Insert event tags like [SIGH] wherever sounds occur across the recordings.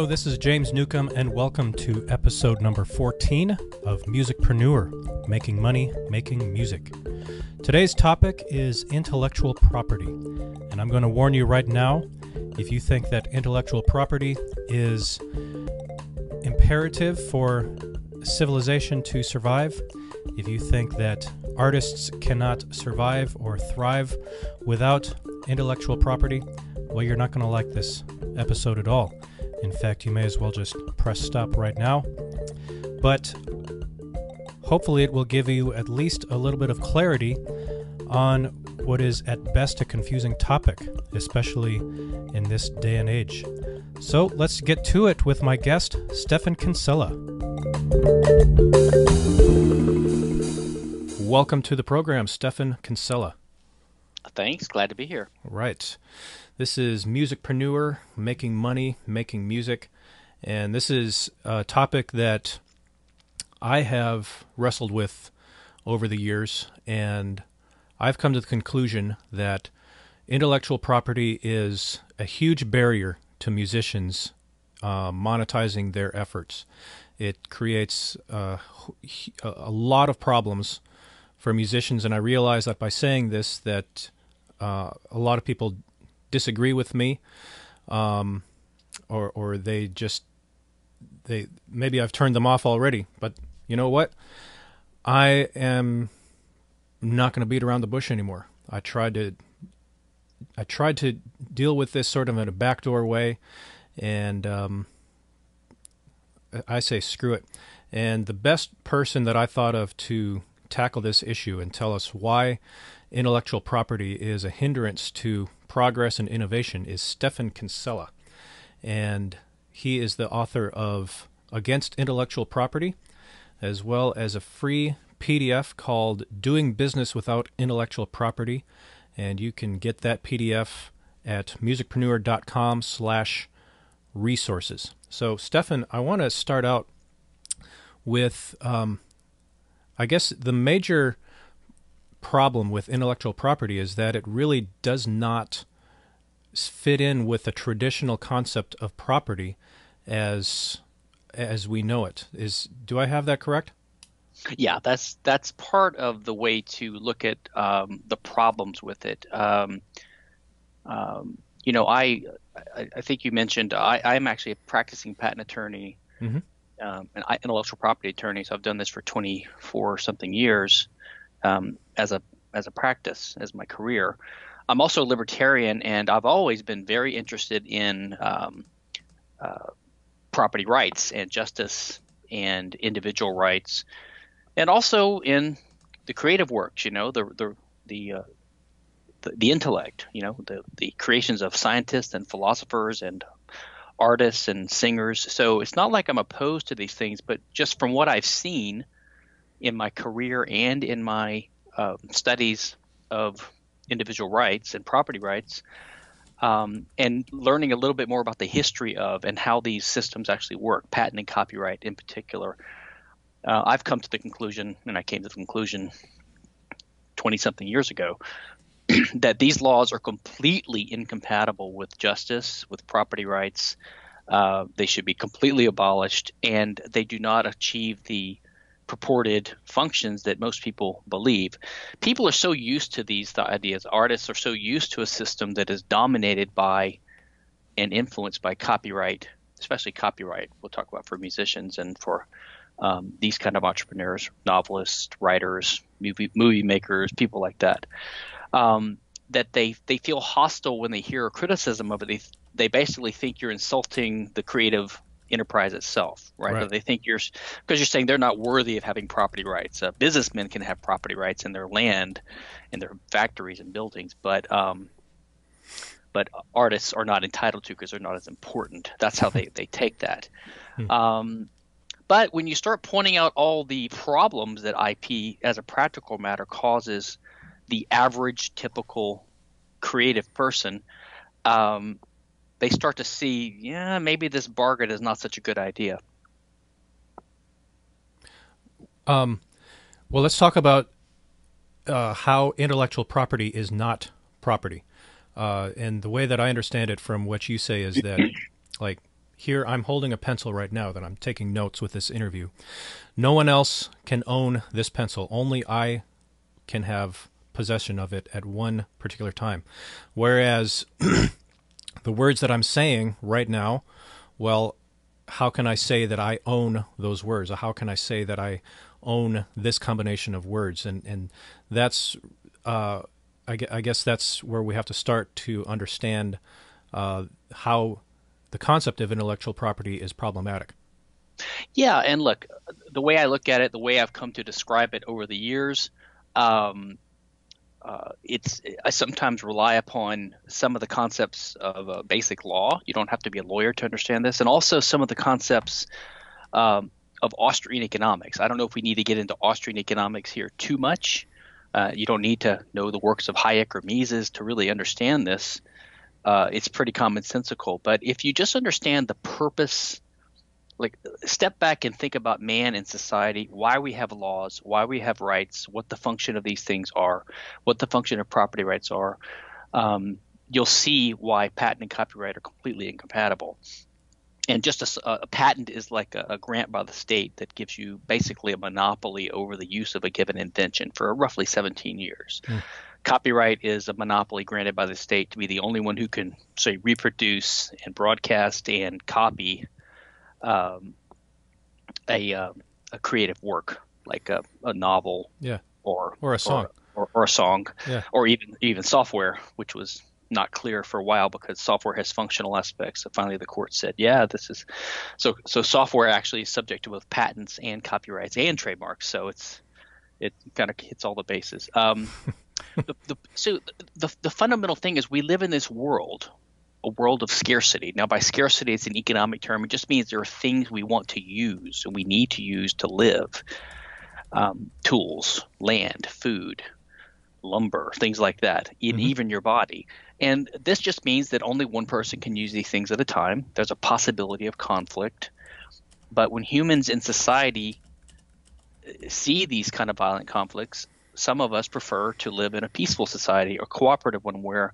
Hello, this is James Newcomb, and welcome to episode number 14 of Musicpreneur Making Money, Making Music. Today's topic is intellectual property, and I'm going to warn you right now if you think that intellectual property is imperative for civilization to survive, if you think that artists cannot survive or thrive without intellectual property, well, you're not going to like this episode at all. In fact, you may as well just press stop right now. But hopefully, it will give you at least a little bit of clarity on what is at best a confusing topic, especially in this day and age. So let's get to it with my guest, Stephan Kinsella. Welcome to the program, Stephan Kinsella. Thanks. Glad to be here. Right. This is Musicpreneur, making money, making music. And this is a topic that I have wrestled with over the years. And I've come to the conclusion that intellectual property is a huge barrier to musicians uh, monetizing their efforts. It creates uh, a lot of problems for musicians, and I realize that by saying this, that uh, a lot of people disagree with me, um, or or they just they maybe I've turned them off already. But you know what? I am not going to beat around the bush anymore. I tried to I tried to deal with this sort of in a backdoor way, and um, I say screw it. And the best person that I thought of to tackle this issue and tell us why intellectual property is a hindrance to progress and innovation is Stephan Kinsella. And he is the author of Against Intellectual Property, as well as a free PDF called Doing Business Without Intellectual Property. And you can get that PDF at musicpreneur.com slash resources. So, Stephan, I want to start out with, um, I guess, the major – problem with intellectual property is that it really does not fit in with the traditional concept of property as as we know it. Is do I have that correct? Yeah, that's that's part of the way to look at um, the problems with it. Um, um, you know, I, I, think you mentioned I I'm actually a practicing patent attorney, mm-hmm. Um, an intellectual property attorney. So I've done this for 24 something years um, as a as a practice as my career. I'm also a libertarian, and I've always been very interested in um, uh, property rights and justice and individual rights, and also in the creative works. You know, the the the uh, the, the, intellect. You know, the the creations of scientists and philosophers and artists and singers. So it's not like I'm opposed to these things, but just from what I've seen in my career and in my uh, studies of individual rights and property rights, um, and learning a little bit more about the history of and how these systems actually work, patent and copyright in particular. Uh, I've come to the conclusion, and I came to the conclusion 20 something years ago, [CLEARS THROAT] that these laws are completely incompatible with justice, with property rights. Uh, they should be completely abolished, and they do not achieve the purported functions that most people believe. People are so used to these ideas. Artists are so used to a system that is dominated by and influenced by copyright, especially copyright. We'll talk about for musicians and for um, these kind of entrepreneurs, novelists, writers, movie movie makers, people like that. Um, that they they feel hostile when they hear a criticism of it. They they basically think you're insulting the creative enterprise itself, right? right. They think you're because you're saying they're not worthy of having property rights. Uh, businessmen can have property rights in their land, in their factories and buildings, but um, but artists are not entitled to because they're not as important. That's how they they take that. Hmm. Um, but when you start pointing out all the problems that IP, as a practical matter, causes the average typical creative person, um, they start to see, yeah, maybe this bargain is not such a good idea. Um, well, let's talk about uh, how intellectual property is not property. Uh, and the way that I understand it from what you say is that, [COUGHS] like, here I'm holding a pencil right now that I'm taking notes with this interview. No one else can own this pencil. Only I can have possession of it at one particular time. Whereas [CLEARS THROAT] the words that I'm saying right now, well, how can I say that I own those words? Or how can I say that I own this combination of words? And and that's uh, I, I, guess that's where we have to start to understand uh, how the concept of intellectual property is problematic. Yeah, and look, the way I look at it, the way I've come to describe it over the years, um, uh, it's I sometimes rely upon some of the concepts of uh, basic law. You don't have to be a lawyer to understand this, and also some of the concepts um, of Austrian economics. I don't know if we need to get into Austrian economics here too much. Uh, you don't need to know the works of Hayek or Mises to really understand this. Uh, it's pretty commonsensical. But if you just understand the purpose like step back and think about man and society, why we have laws, why we have rights, what the function of these things are, what the function of property rights are. Um, you'll see why patent and copyright are completely incompatible. And just a, a patent is like a, a, grant by the state that gives you basically a monopoly over the use of a given invention for roughly 17 years. Mm. Copyright is a monopoly granted by the state to be the only one who can, say, reproduce and broadcast and copy um, a uh, a creative work like a, a novel, yeah, or or a song, or, or, or a song, yeah. or even even software, which was not clear for a while because software has functional aspects. So finally, the court said, "Yeah, this is." So so software actually is subject to both patents and copyrights and trademarks. So it's it kind of hits all the bases. Um, [LAUGHS] the, the, so the the fundamental thing is we live in this world a world of scarcity. Now, by scarcity, it's an economic term. It just means there are things we want to use and we need to use to live um, tools, land, food, lumber, things like that, and mm-hmm. even your body. And this just means that only one person can use these things at a time. There's a possibility of conflict. But when humans in society uh, see these kind of violent conflicts, some of us prefer to live in a peaceful society or cooperative one where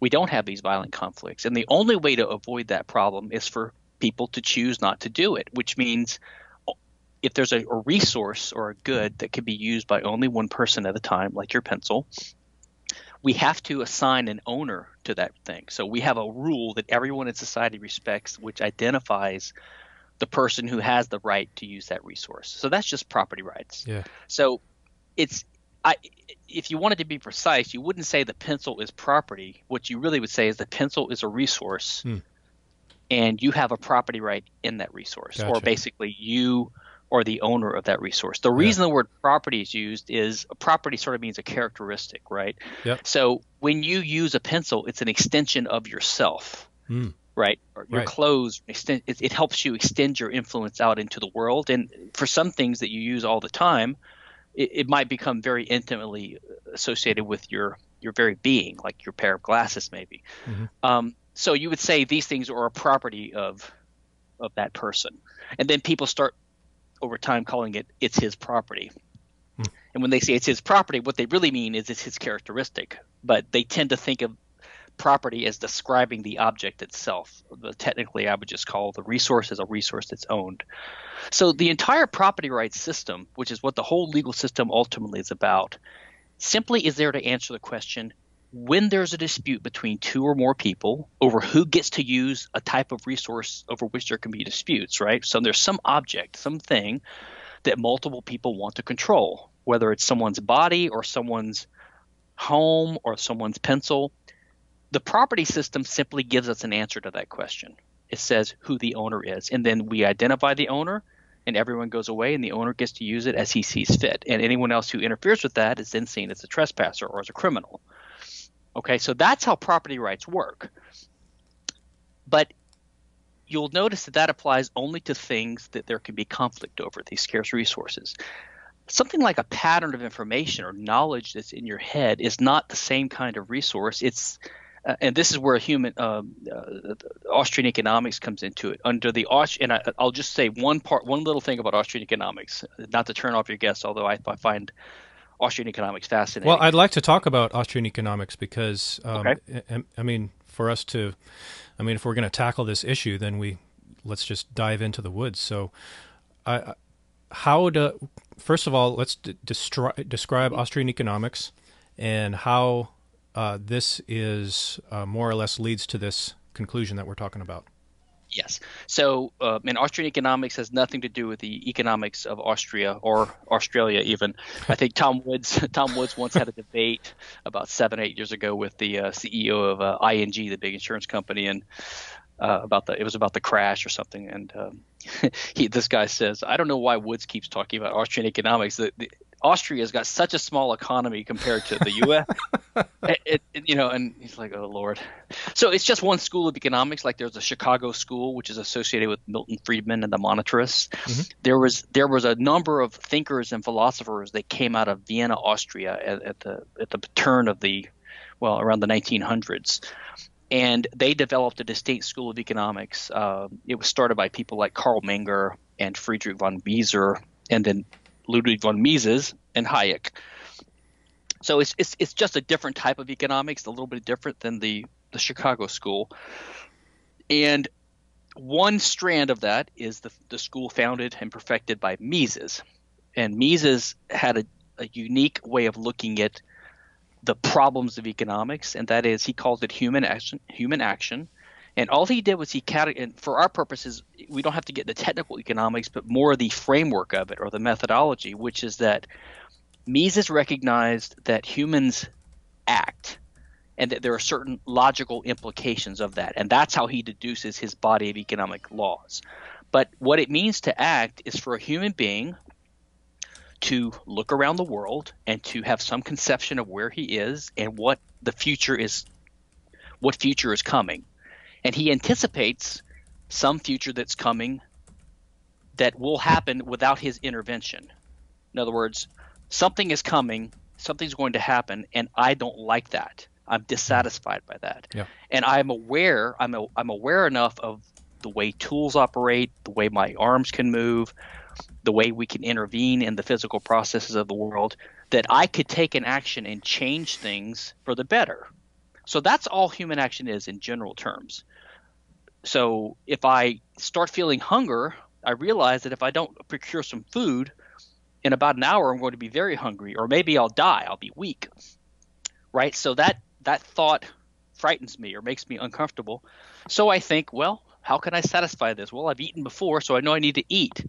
we don't have these violent conflicts. And the only way to avoid that problem is for people to choose not to do it, which means if there's a, a resource or a good that can be used by only one person at a time, like your pencil, we have to assign an owner to that thing. So we have a rule that everyone in society respects, which identifies the person who has the right to use that resource. So that's just property rights. Yeah. So it's I, if you wanted to be precise, you wouldn't say the pencil is property. What you really would say is the pencil is a resource, hmm. and you have a property right in that resource, gotcha. or basically you are the owner of that resource. The reason yeah. the word property is used is a property sort of means a characteristic, right? Yep. So when you use a pencil, it's an extension of yourself. Hmm. Right, or your right. clothes extend. It, it helps you extend your influence out into the world, and for some things that you use all the time, it, it might become very intimately associated with your your very being, like your pair of glasses, maybe. Mm-hmm. Um, so you would say these things are a property of of that person, and then people start over time calling it it's his property. Mm. And when they say it's his property, what they really mean is it's his characteristic. But they tend to think of property as describing the object itself. Technically, I would just call the resource as a resource that's owned. So the entire property rights system, which is what the whole legal system ultimately is about, simply is there to answer the question when there's a dispute between two or more people over who gets to use a type of resource over which there can be disputes, right? So there's some object, something that multiple people want to control, whether it's someone's body or someone's home or someone's pencil the property system simply gives us an answer to that question. It says who the owner is, and then we identify the owner, and everyone goes away, and the owner gets to use it as he sees fit. And anyone else who interferes with that is then seen as a trespasser or as a criminal. Okay, so that's how property rights work. But you'll notice that that applies only to things that there can be conflict over, these scarce resources. Something like a pattern of information or knowledge that's in your head is not the same kind of resource. It's uh, and this is where human um, uh, Austrian economics comes into it. Under the Aust- and I, will just say one part, one little thing about Austrian economics, not to turn off your guests, although I, I find Austrian economics fascinating. Well, I'd like to talk about Austrian economics because, um, okay. I, I, mean, for us to, I mean, if we're going to tackle this issue, then we let's just dive into the woods. So, I, how do first of all let's d- destri- describe Austrian economics and how uh, this is uh, more or less leads to this conclusion that we're talking about. Yes. So, uh, and Austrian economics has nothing to do with the economics of Austria or Australia. Even I think Tom Woods [LAUGHS] Tom Woods once had a debate about seven eight years ago with the uh, CEO of uh, ING, the big insurance company, and uh, about the it was about the crash or something. And um, [LAUGHS] he this guy says, I don't know why Woods keeps talking about Austrian economics. The, the, Austria's got such a small economy compared to the [LAUGHS] U.S. it, it, you know, and he's like, oh lord. So it's just one school of economics. Like there's a Chicago school, which is associated with Milton Friedman and the monetarists. Mm-hmm. There was there was a number of thinkers and philosophers that came out of Vienna, Austria, at, at the at the turn of the well around the 1900s and they developed a distinct school of economics. Uh, it was started by people like Carl Menger and Friedrich von Wieser, and then Ludwig von Mises and Hayek. So it's, it's, it's just a different type of economics, a little bit different than the, the Chicago school. And one strand of that is the, the school founded and perfected by Mises. And Mises had a, a unique way of looking at the problems of economics, and that is he calls it human action. Human action, and all he did was he and for our purposes, we don't have to get the technical economics, but more the framework of it or the methodology, which is that Mises recognized that humans act and that there are certain logical implications of that. And that's how he deduces his body of economic laws. But what it means to act is for a human being to look around the world and to have some conception of where he is and what the future is what future is coming and he anticipates some future that's coming that will happen without his intervention. In other words, something is coming, something's going to happen, and I don't like that. I'm dissatisfied by that. Yeah. And I'm aware, I'm, a, I'm aware enough of the way tools operate, the way my arms can move, the way we can intervene in the physical processes of the world, that I could take an action and change things for the better. So that's all human action is in general terms. So if I start feeling hunger, I realize that if I don't procure some food, in about an hour I'm going to be very hungry, or maybe I'll die. I'll be weak. Right? So that that thought frightens me or makes me uncomfortable. So I think, well, how can I satisfy this? Well, I've eaten before, so I know I need to eat.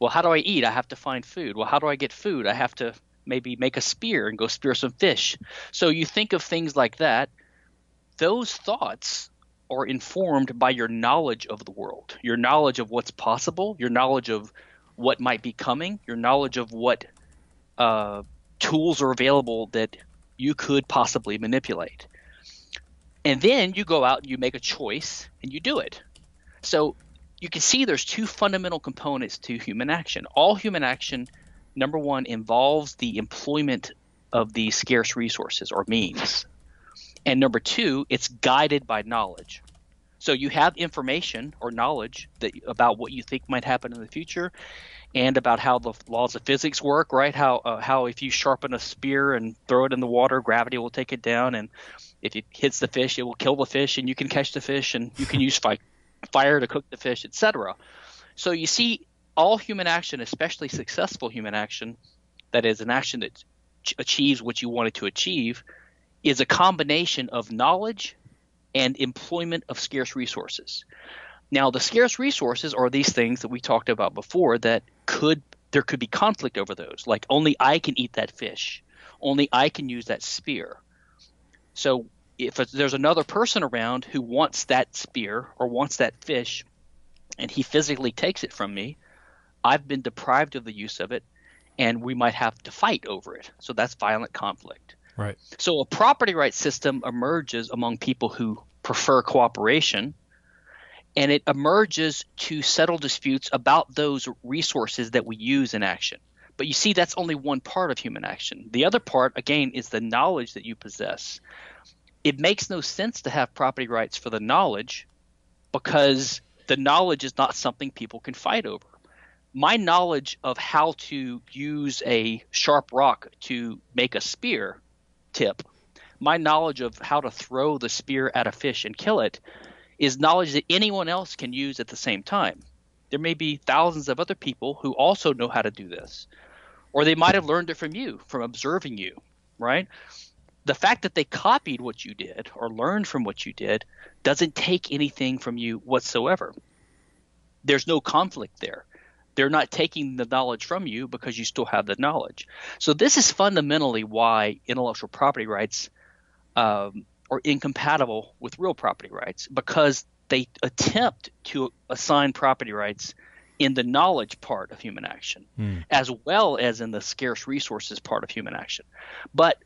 Well, how do I eat? I have to find food. Well, how do I get food? I have to maybe make a spear and go spear some fish. So you think of things like that. Those thoughts are informed by your knowledge of the world, your knowledge of what's possible, your knowledge of what might be coming, your knowledge of what uh, tools are available that you could possibly manipulate. And then you go out and you make a choice and you do it. So you can see there's two fundamental components to human action. All human action, number one, involves the employment of these scarce resources or means. And number two, it's guided by knowledge. So you have information or knowledge that about what you think might happen in the future, and about how the laws of physics work, right? How uh, how if you sharpen a spear and throw it in the water, gravity will take it down, and if it hits the fish, it will kill the fish, and you can catch the fish, and you can use fi- fire to cook the fish, etc. So you see, all human action, especially successful human action, that is an action that achieves what you wanted to achieve, is a combination of knowledge and employment of scarce resources. Now, the scarce resources are these things that we talked about before that could there could be conflict over those. Like only I can eat that fish, only I can use that spear. So if there's another person around who wants that spear or wants that fish, and he physically takes it from me, I've been deprived of the use of it, and we might have to fight over it. So that's violent conflict. Right. So a property rights system emerges among people who prefer cooperation and it emerges to settle disputes about those resources that we use in action. But you see, that's only one part of human action. The other part, again, is the knowledge that you possess. It makes no sense to have property rights for the knowledge because the knowledge is not something people can fight over. My knowledge of how to use a sharp rock to make a spear tip, my knowledge of how to throw the spear at a fish and kill it is knowledge that anyone else can use at the same time. There may be thousands of other people who also know how to do this, or they might have learned it from you, from observing you, right? The fact that they copied what you did or learned from what you did doesn't take anything from you whatsoever. There's no conflict there. They're not taking the knowledge from you because you still have the knowledge. So, this is fundamentally why intellectual property rights um, are incompatible with real property rights because they attempt to assign property rights in the knowledge part of human action mm. as well as in the scarce resources part of human action. But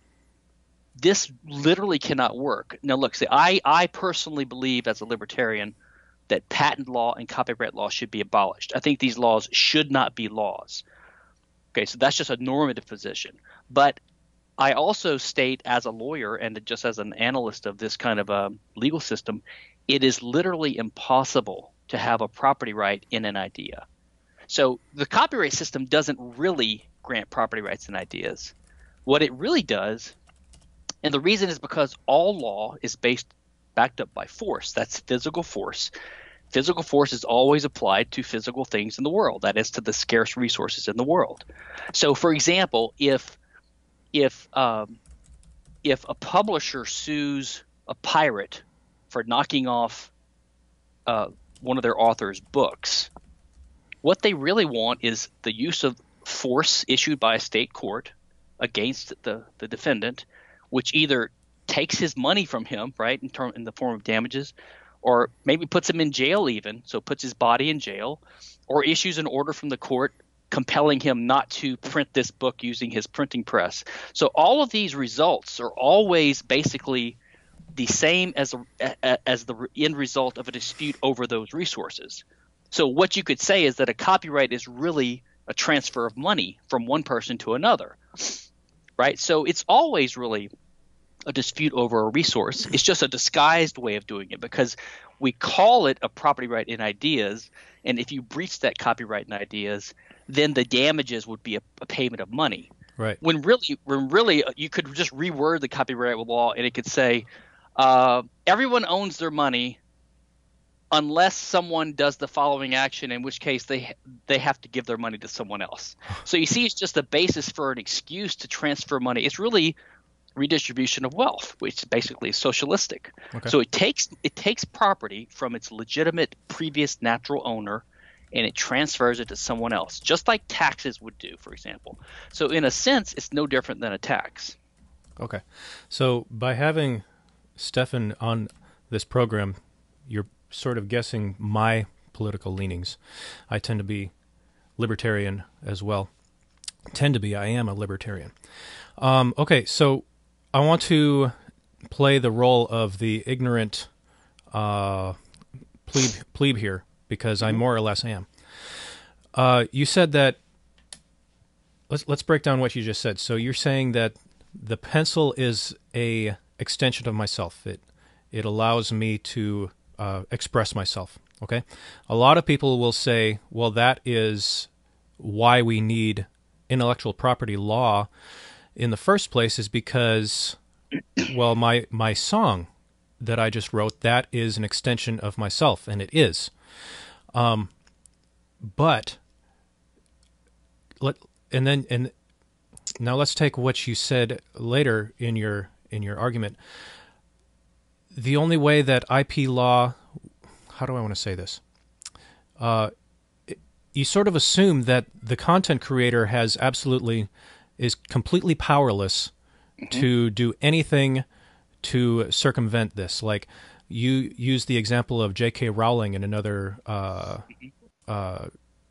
this literally cannot work. Now, look, see, I, I personally believe as a libertarian that patent law and copyright law should be abolished. I think these laws should not be laws. Okay, so that's just a normative position. But I also state as a lawyer and just as an analyst of this kind of a legal system, it is literally impossible to have a property right in an idea. So the copyright system doesn't really grant property rights in ideas. What it really does, and the reason is because all law is based backed up by force. That's physical force. Physical force is always applied to physical things in the world, that is to the scarce resources in the world. So for example, if if um, if a publisher sues a pirate for knocking off uh, one of their author's books, what they really want is the use of force issued by a state court against the, the defendant, which either takes his money from him, right, in term in the form of damages, or maybe puts him in jail even, so puts his body in jail, or issues an order from the court compelling him not to print this book using his printing press. So all of these results are always basically the same as as the end result of a dispute over those resources. So what you could say is that a copyright is really a transfer of money from one person to another. Right? So it's always really a dispute over a resource. It's just a disguised way of doing it because we call it a property right in ideas and if you breach that copyright in ideas, then the damages would be a, a payment of money. Right. When really, when really, uh, you could just reword the copyright law, and it could say, uh, everyone owns their money unless someone does the following action, in which case they they have to give their money to someone else. [SIGHS] So you see, it's just a basis for an excuse to transfer money. It's really redistribution of wealth, which basically is socialistic. Okay. So it takes it takes property from its legitimate previous natural owner and it transfers it to someone else, just like taxes would do, for example. So, in a sense, it's no different than a tax. Okay. So, by having Stephan on this program, you're sort of guessing my political leanings. I tend to be libertarian as well. Tend to be. I am a libertarian. Um, okay, so I want to play the role of the ignorant uh, plebe, plebe here because I more or less am. Uh, you said that. Let's let's break down what you just said. So you're saying that the pencil is a extension of myself. It it allows me to uh, express myself. Okay, a lot of people will say, well, that is why we need intellectual property law in the first place is because well my my song that I just wrote that is an extension of myself and it is um, but let and then and now let's take what you said later in your in your argument. The only way that IP law, how do I want to say this? Uh, you sort of assume that the content creator has absolutely is completely powerless mm-hmm. to do anything to circumvent this. Like you use the example of J.K. Rowling in another uh, uh,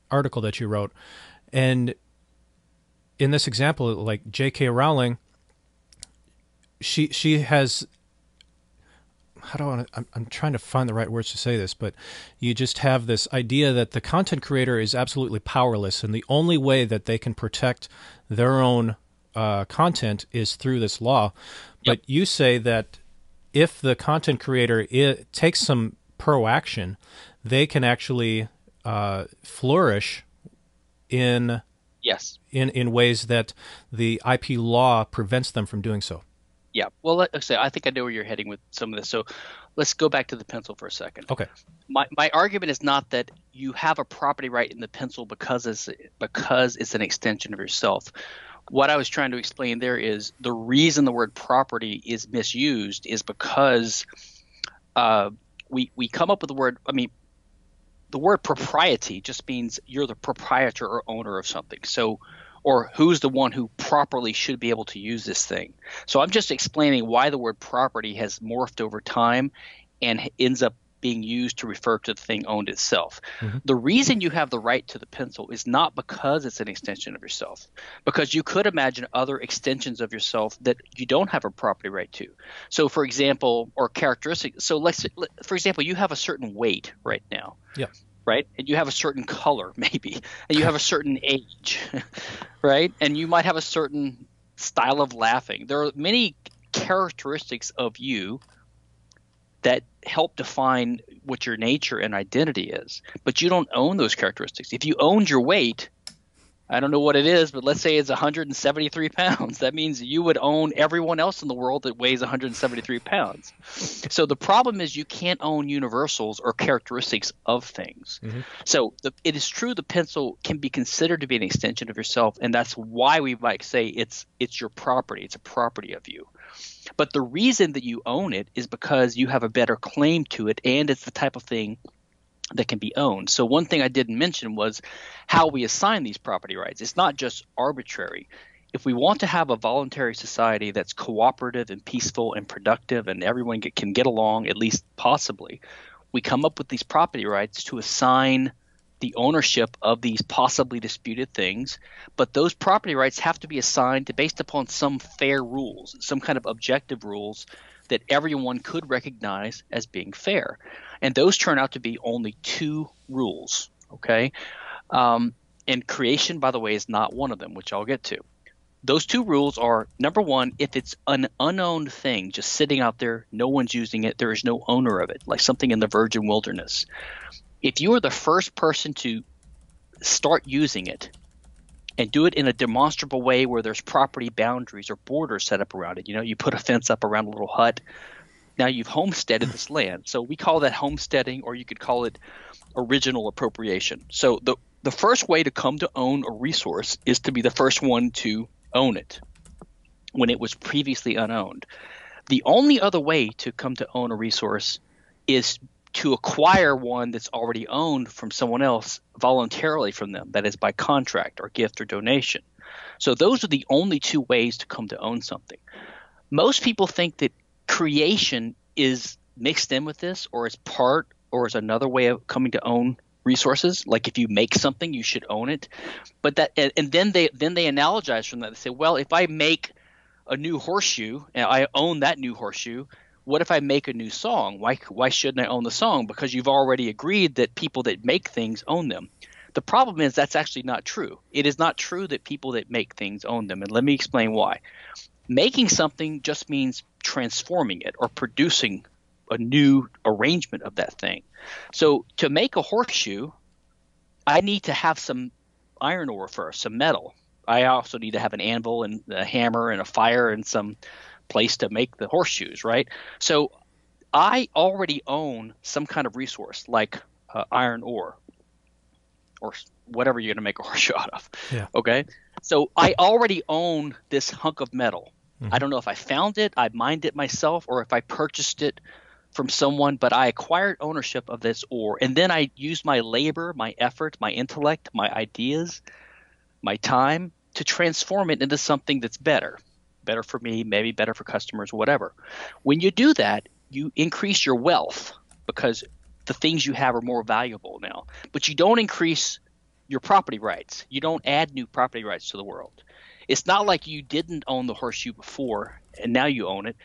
article that you wrote, and in this example, like J.K. Rowling, she she has. How do I? I'm, I'm trying to find the right words to say this, but you just have this idea that the content creator is absolutely powerless, and the only way that they can protect their own uh, content is through this law. But yep. you say that if the content creator takes some pro action, they can actually uh, flourish in yes in in ways that the IP law prevents them from doing so. Yeah. Well, let, say I think I know where you're heading with some of this. So let's go back to the pencil for a second. Okay. My my argument is not that you have a property right in the pencil because it's because it's an extension of yourself. What I was trying to explain there is the reason the word property is misused is because uh, we we come up with the word. I mean, the word propriety just means you're the proprietor or owner of something. So or who's the one who properly should be able to use this thing. So I'm just explaining why the word property has morphed over time and ends up being used to refer to the thing owned itself. Mm-hmm. The reason you have the right to the pencil is not because it's an extension of yourself, because you could imagine other extensions of yourself that you don't have a property right to. So, for example, or characteristic. So, let's for example, you have a certain weight right now. Yeah right? And you have a certain color, [LAUGHS] maybe, and you have a certain age, [LAUGHS] right? And you might have a certain style of laughing. There are many characteristics of you that help define what your nature and identity is, but you don't own those characteristics. If you owned your weight, I don't know what it is, but let's say it's 173 pounds. That means you would own everyone else in the world that weighs 173 pounds. So the problem is you can't own universals or characteristics of things. Mm-hmm. So the, it is true the pencil can be considered to be an extension of yourself, and that's why we might say it's it's your property. It's a property of you. But the reason that you own it is because you have a better claim to it, and it's the type of thing that can be owned. So one thing I didn't mention was how we assign these property rights. It's not just arbitrary. If we want to have a voluntary society that's cooperative and peaceful and productive and everyone get, can get along at least possibly, we come up with these property rights to assign the ownership of these possibly disputed things, but those property rights have to be assigned based upon some fair rules, some kind of objective rules that everyone could recognize as being fair and those turn out to be only two rules. Okay, um, and creation, by the way, is not one of them, which I'll get to. Those two rules are number one, if it's an unowned thing just sitting out there, no one's using it, there is no owner of it, like something in the virgin wilderness. If you are the first person to start using it and do it in a demonstrable way where there's property boundaries or borders set up around it, you know, you put a fence up around a little hut now you've homesteaded this [LAUGHS] land. So we call that homesteading, or you could call it original appropriation. So the the first way to come to own a resource is to be the first one to own it when it was previously unowned. The only other way to come to own a resource is to acquire one that's already owned from someone else voluntarily from them, that is by contract or gift or donation. So those are the only two ways to come to own something. Most people think that creation is mixed in with this or is part or is another way of coming to own resources? Like if you make something you should own it. But that and, and then they then they analogize from that. They say well if i make a new horseshoe and i own that new horseshoe what if i make a new song? Why why shouldn't i own the song? Because you've already agreed that people that make things own them. The problem is that's actually not true. It is not true that people that make things own them and let me explain why making something just means transforming it or producing a new arrangement of that thing. So to make a horseshoe, I need to have some iron ore first, some metal. I also need to have an anvil and a hammer and a fire and some place to make the horseshoes, right? So I already own some kind of resource like uh, iron ore or whatever you're going to make a horseshoe [LAUGHS] out of. Yeah. Okay. So I already own this hunk of metal. Mm-hmm. I don't know if I found it, I mined it myself, or if I purchased it from someone, but I acquired ownership of this ore. And then I used my labor, my effort, my intellect, my ideas, my time to transform it into something that's better. Better for me, maybe better for customers, whatever. When you do that, you increase your wealth because the things you have are more valuable now. But you don't increase your property rights. You don't add new property rights to the world. It's not like you didn't own the horseshoe before and now you own it.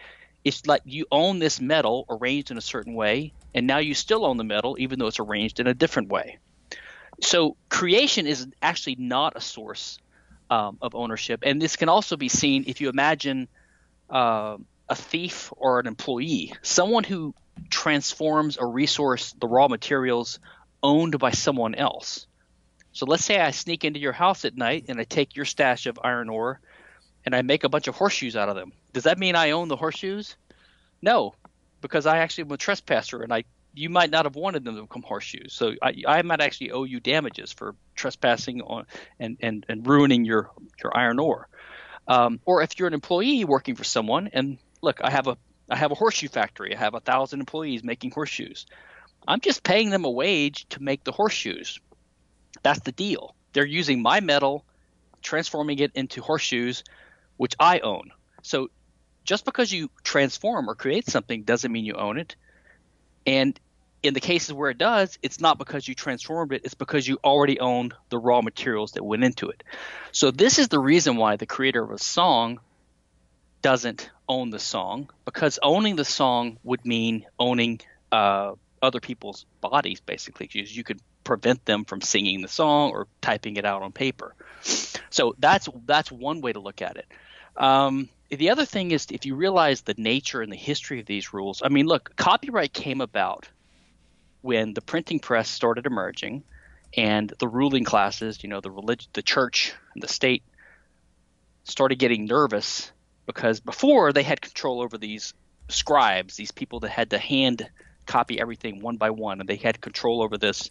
It's like you own this metal arranged in a certain way, and now you still own the metal even though it's arranged in a different way. So creation is actually not a source um, of ownership, and this can also be seen if you imagine uh, a thief or an employee, someone who transforms a resource, the raw materials, owned by someone else. So let's say I sneak into your house at night and I take your stash of iron ore and I make a bunch of horseshoes out of them. Does that mean I own the horseshoes? No, because I actually am a trespasser and I you might not have wanted them to become horseshoes. So I, I might actually owe you damages for trespassing on and, and, and ruining your, your iron ore. Um, or if you're an employee working for someone and look, I have a I have a horseshoe factory. I have a thousand employees making horseshoes. I'm just paying them a wage to make the horseshoes. That's the deal. They're using my metal, transforming it into horseshoes, which I own. So just because you transform or create something doesn't mean you own it. And in the cases where it does, it's not because you transformed it, it's because you already owned the raw materials that went into it. So, this is the reason why the creator of a song doesn't own the song, because owning the song would mean owning uh, other people's bodies, basically, you could prevent them from singing the song or typing it out on paper. So, that's, that's one way to look at it. Um, the other thing is if you realize the nature and the history of these rules, I mean, look, copyright came about when the printing press started emerging and the ruling classes, you know, the religion, the church and the state started getting nervous because before they had control over these scribes, these people that had to hand copy everything one by one, and they had control over this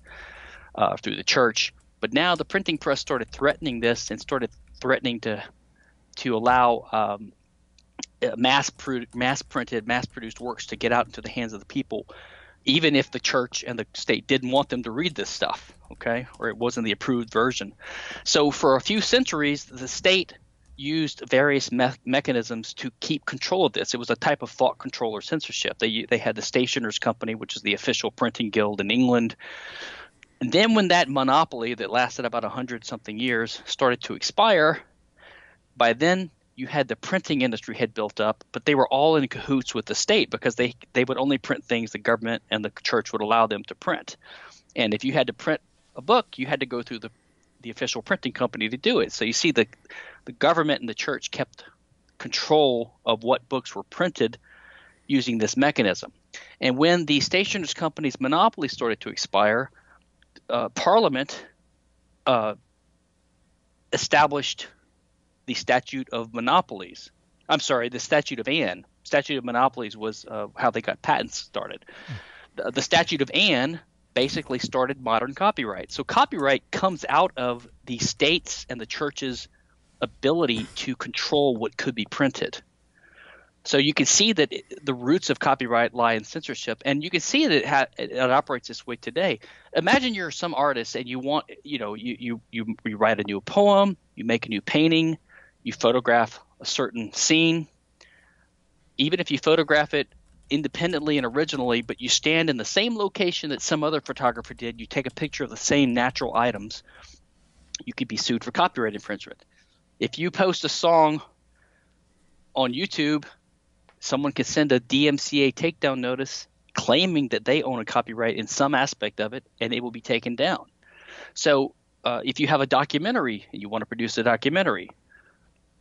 uh, through the church. But now the printing press started threatening this and started threatening to to allow um, uh, mass mass printed, mass produced works to get out into the hands of the people, even if the church and the state didn't want them to read this stuff, okay, or it wasn't the approved version. So for a few centuries, the state used various me- mechanisms to keep control of this. It was a type of thought control or censorship. They they had the Stationers Company, which is the official printing guild in England. And then when that monopoly that lasted about a hundred something years started to expire, by then you had the printing industry had built up, but they were all in cahoots with the state because they they would only print things the government and the church would allow them to print. And if you had to print a book, you had to go through the the official printing company to do it. So you see the the government and the church kept control of what books were printed using this mechanism. And when the stationers company's monopoly started to expire, uh, Parliament uh, established the statute of monopolies. I'm sorry, the statute of Anne. Statute of monopolies was uh, how they got patents started. The, the statute of Anne basically started modern copyright. So copyright comes out of the states and the church's ability to control what could be printed. So you can see that the roots of copyright lie in censorship, and you can see that it, ha- it, operates this way today. Imagine you're some artist and you want, you know, you, you you you write a new poem, you make a new painting, you photograph a certain scene, even if you photograph it independently and originally, but you stand in the same location that some other photographer did, you take a picture of the same natural items, you could be sued for copyright infringement. If you post a song on YouTube, someone could send a DMCA takedown notice claiming that they own a copyright in some aspect of it, and it will be taken down. So, uh, if you have a documentary and you want to produce a documentary,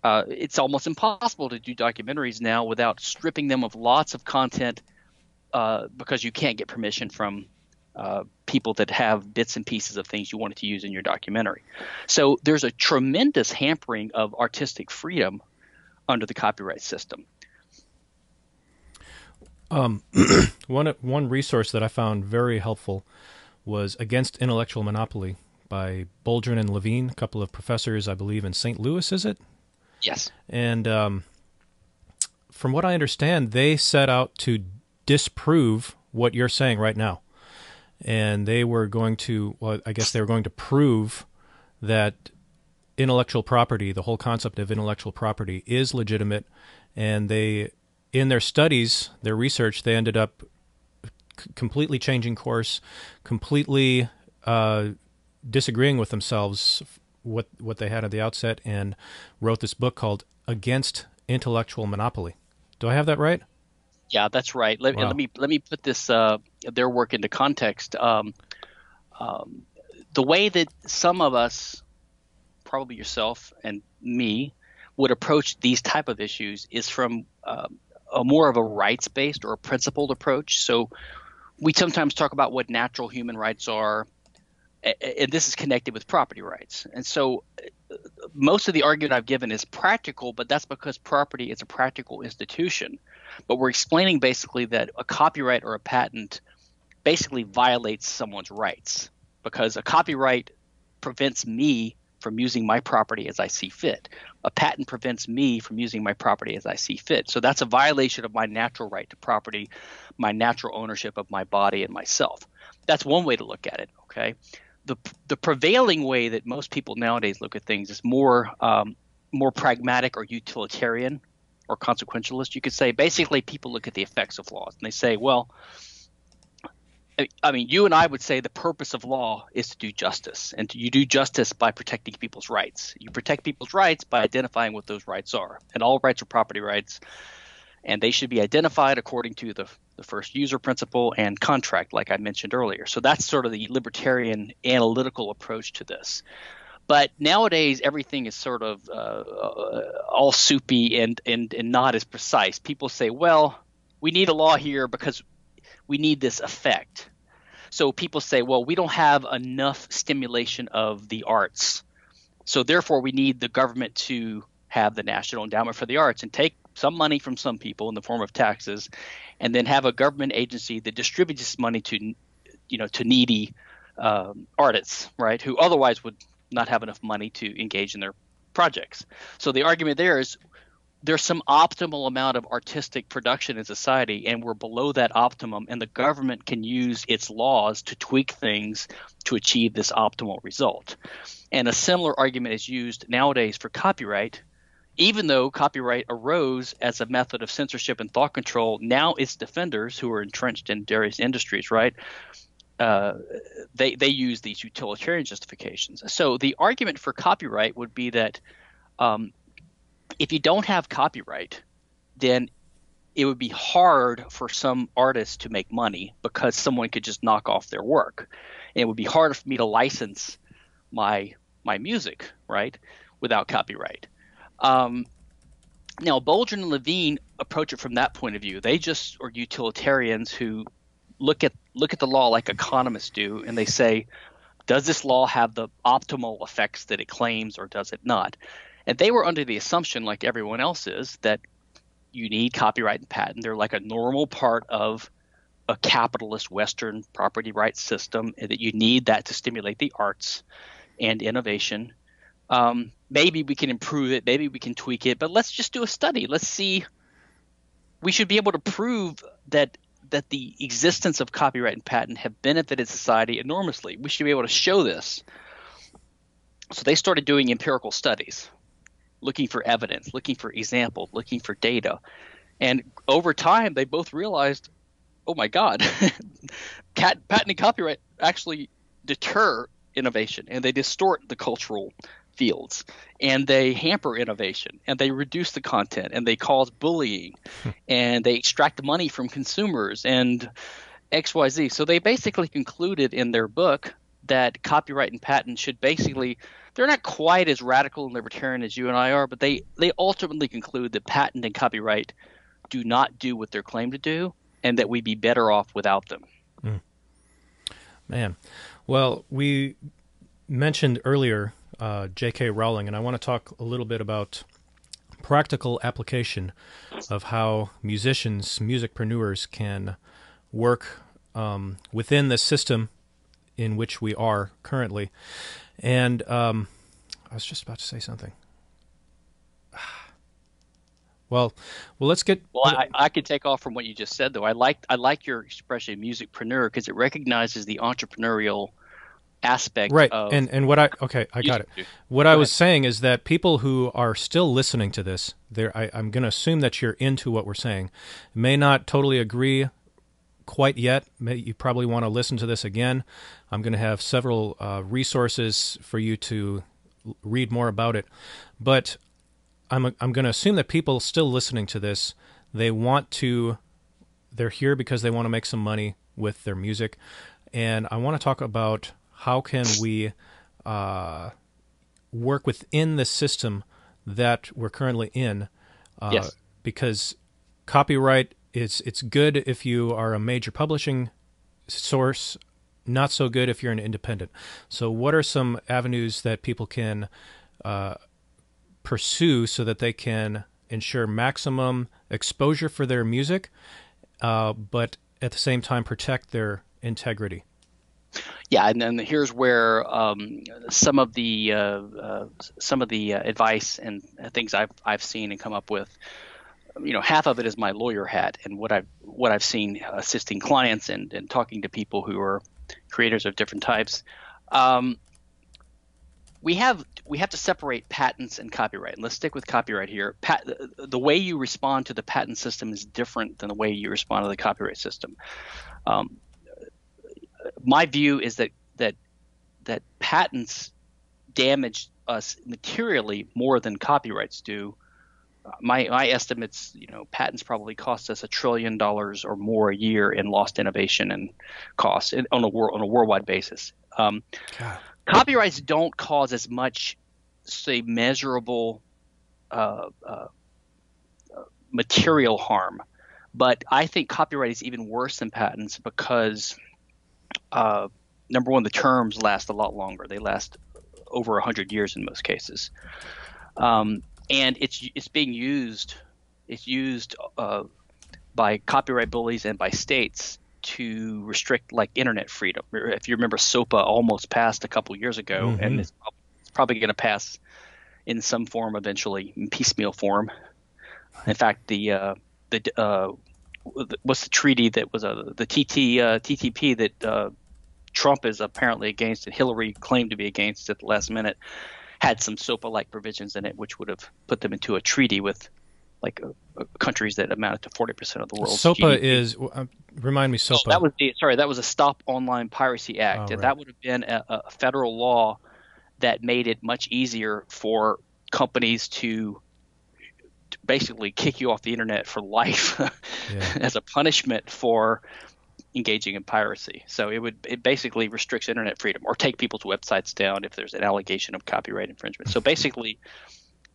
uh, it's almost impossible to do documentaries now without stripping them of lots of content uh, because you can't get permission from uh, people that have bits and pieces of things you wanted to use in your documentary. So there's a tremendous hampering of artistic freedom under the copyright system. Um, [CLEARS THROAT] one one resource that I found very helpful was Against Intellectual Monopoly by Boldrin and Levine, a couple of professors, I believe, in St. Louis. Is it? Yes. And um, from what I understand, they set out to disprove what you're saying right now. And they were going to, well, I guess they were going to prove that intellectual property, the whole concept of intellectual property, is legitimate. And they, in their studies, their research, they ended up c- completely changing course, completely uh, disagreeing with themselves what what they had at the outset and wrote this book called Against Intellectual Monopoly. Do I have that right? Yeah, that's right. Let, wow. let me let me put this uh, their work into context. Um, um, the way that some of us, probably yourself and me, would approach these type of issues is from uh, a more of a rights based or a principled approach. So we sometimes talk about what natural human rights are and this is connected with property rights. And so, uh, most of the argument I've given is practical, but that's because property is a practical institution. But we're explaining basically that a copyright or a patent basically violates someone's rights because a copyright prevents me from using my property as I see fit. A patent prevents me from using my property as I see fit. So that's a violation of my natural right to property, my natural ownership of my body and myself. That's one way to look at it. Okay. The, the prevailing way that most people nowadays look at things is more um, more pragmatic or utilitarian or consequentialist. You could say basically people look at the effects of laws and they say, well, I mean, you and I would say the purpose of law is to do justice, and you do justice by protecting people's rights. You protect people's rights by identifying what those rights are, and all rights are property rights, and they should be identified according to the, the first user principle and contract, like I mentioned earlier. So that's sort of the libertarian analytical approach to this. But nowadays, everything is sort of uh, uh, all soupy and, and, and not as precise. People say, well, we need a law here because we need this effect. So people say, well, we don't have enough stimulation of the arts. So therefore, we need the government to have the National Endowment for the Arts and take some money from some people in the form of taxes, and then have a government agency that distributes this money to, you know, to needy um, artists, right, who otherwise would not have enough money to engage in their projects. So the argument there is there's some optimal amount of artistic production in society and we're below that optimum and the government can use its laws to tweak things to achieve this optimal result. And a similar argument is used nowadays for copyright. Even though copyright arose as a method of censorship and thought control now its defenders who are entrenched in various industries right uh, they they use these utilitarian justifications. So the argument for copyright would be that um, if you don't have copyright, then it would be hard for some artists to make money because someone could just knock off their work. And it would be harder for me to license my my music, right, without copyright. Um, now, Boldrin and Levine approach it from that point of view. They just are utilitarians who look at look at the law like economists do, and they say, does this law have the optimal effects that it claims, or does it not? And they were under the assumption, like everyone else is, that you need copyright and patent. They're like a normal part of a capitalist Western property rights system, and that you need that to stimulate the arts and innovation. Um, maybe we can improve it, maybe we can tweak it, but let's just do a study. Let's see. We should be able to prove that that the existence of copyright and patent have benefited society enormously. We should be able to show this. So they started doing empirical studies looking for evidence, looking for examples, looking for data. And over time, they both realized, oh my God, [LAUGHS] patent and copyright actually deter innovation and they distort the cultural fields and they hamper innovation and they reduce the content and they cause bullying [LAUGHS] and they extract money from consumers and XYZ. So they basically concluded in their book that copyright and patent should basically they're not quite as radical and libertarian as you and I are, but they they ultimately conclude that patent and copyright do not do what they're claimed to do, and that we'd be better off without them. Mm. Man, well, we mentioned earlier uh, J.K. Rowling, and I want to talk a little bit about practical application of how musicians, musicpreneurs, can work um, within the system in which we are currently. And um, I was just about to say something. [SIGHS] Well, well, let's get. Well, I, I could take off from what you just said, though. I like I like your expression, musicpreneur, because it recognizes the entrepreneurial aspect. Right, and and what I okay, I got it. What Go I was saying is that people who are still listening to this, there, I'm going to assume that you're into what we're saying, may not totally agree quite yet. You probably want to listen to this again. I'm going to have several uh, resources for you to read more about it. But I'm, I'm going to assume that people still listening to this, they want to, they're here because they want to make some money with their music. And I want to talk about how can we uh, work within the system that we're currently in. Uh, yes. Because copyright it's it's good if you are a major publishing source, not so good if you're an independent. So, what are some avenues that people can uh, pursue so that they can ensure maximum exposure for their music, uh, but at the same time protect their integrity. Yeah, and then here's where um, some of the uh, uh, some of the uh, advice and things I've I've seen and come up with. You know, half of it is my lawyer hat and what I've what I've seen assisting clients and, and talking to people who are creators of different types. Um, we have we have to separate patents and copyright. And let's stick with copyright here. Pat, the, way you respond to the patent system is different than the way you respond to the copyright system. Um, my view is that that that patents damage us materially more than copyrights do. My my estimates, you know, patents probably cost us a trillion dollars or more a year in lost innovation and costs on a world on a worldwide basis. Um, copyrights don't cause as much, say, measurable uh, uh, material harm, but I think copyright is even worse than patents because uh, number one, the terms last a lot longer. They last over hundred years in most cases, um, and it's it's being used. It's used uh, by copyright bullies and by states to restrict like internet freedom. If you remember, SOPA almost passed a couple years ago, mm-hmm. and it's, it's probably going to pass in some form eventually, in piecemeal form. In fact, the uh, the uh, what's the treaty that was a the TT uh, TTP that uh, Trump is apparently against and Hillary claimed to be against at the last minute had some SOPA-like provisions in it, which would have put them into a treaty with like uh, uh countries that amounted to 40% of the world. SOPA GDP. is uh, remind me SOPA. Oh, that was the sorry, that was a Stop Online Piracy Act, oh, and right. that would have been a, a federal law that made it much easier for companies to basically kick you off the internet for life [LAUGHS] yeah. as a punishment for engaging in piracy. So it would it basically restricts internet freedom or take people's websites down if there's an allegation of copyright infringement. So basically,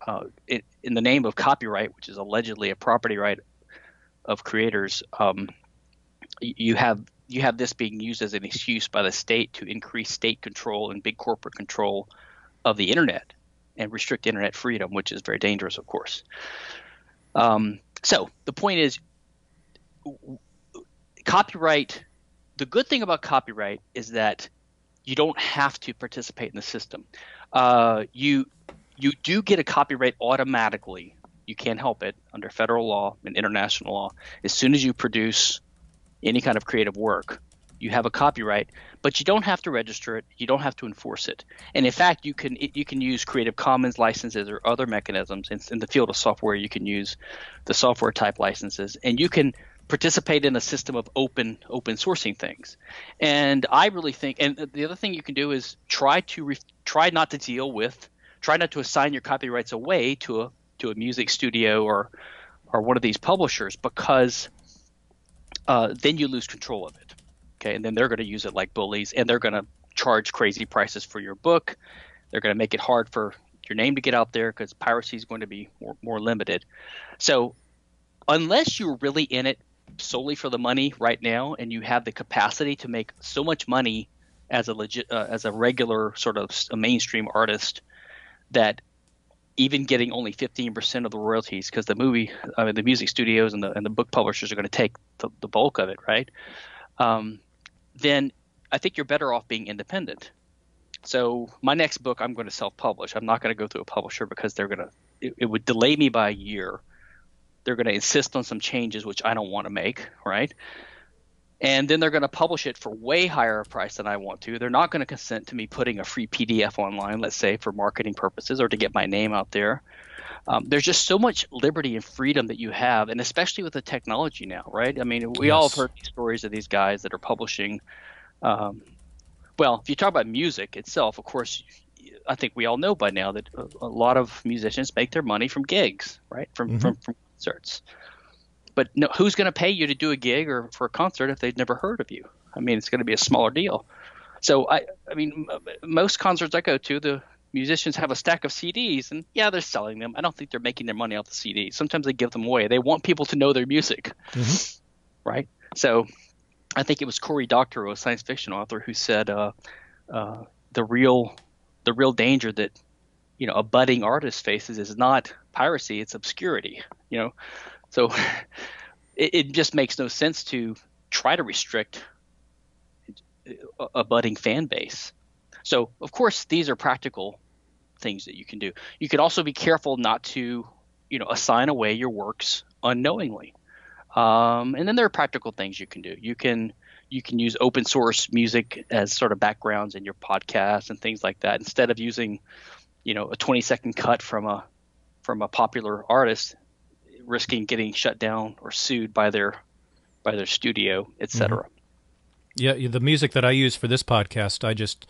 uh, it, in the name of copyright, which is allegedly a property right of creators, um, you have you have this being used as an excuse by the state to increase state control and big corporate control of the internet and restrict internet freedom, which is very dangerous, of course. Um, so the point is, copyright. The good thing about copyright is that you don't have to participate in the system. Uh, you you do get a copyright automatically. You can't help it under federal law and international law. As soon as you produce any kind of creative work, you have a copyright, but you don't have to register it. You don't have to enforce it. And in fact, you can you can use Creative Commons licenses or other mechanisms. In, in the field of software, you can use the software type licenses, and you can participate in a system of open open sourcing things. And I really think, and the other thing you can do is try to re, try not to deal with, try not to assign your copyrights away to a to a music studio or or one of these publishers because uh, then you lose control of it. Okay, and then they're going to use it like bullies, and they're going to charge crazy prices for your book. They're going to make it hard for your name to get out there because piracy is going to be more, more limited. So, unless you're really in it solely for the money right now, and you have the capacity to make so much money as a legit, uh, as a regular sort of a mainstream artist, that even getting only 15% of the royalties because the movie, I mean, the music studios and the and the book publishers are going to take the, the bulk of it, right? Um, then I think you're better off being independent. So my next book, I'm going to self-publish. I'm not going to go through a publisher because they're going to it, it would delay me by a year. They're going to insist on some changes which I don't want to make, right? And then they're going to publish it for way higher a price than I want to. They're not going to consent to me putting a free PDF online, let's say for marketing purposes or to get my name out there. Um, there's just so much liberty and freedom that you have, and especially with the technology now, right? I mean, we yes. all have heard these stories of these guys that are publishing. Um, well, if you talk about music itself, of course, I think we all know by now that a, a lot of musicians make their money from gigs, right? From mm-hmm. from, from concerts. But no, who's going to pay you to do a gig or for a concert if they've never heard of you? I mean, it's going to be a smaller deal. So I, I mean, most concerts I go to, the musicians have a stack of CDs, and yeah, they're selling them. I don't think they're making their money off the CDs. Sometimes they give them away. They want people to know their music, mm-hmm. right? So, I think it was Cory Doctorow, a science fiction author, who said uh, uh, the real the real danger that you know a budding artist faces is not piracy; it's obscurity. You know, so [LAUGHS] it, it just makes no sense to try to restrict a, a budding fan base. So, of course, these are practical things that you can do. You can also be careful not to, you know, assign away your works unknowingly. Um, and then there are practical things you can do. You can you can use open source music as sort of backgrounds in your podcast and things like that instead of using, you know, a 20 second cut from a from a popular artist, risking getting shut down or sued by their by their studio, etc. Mm-hmm. Yeah, the music that I use for this podcast, I just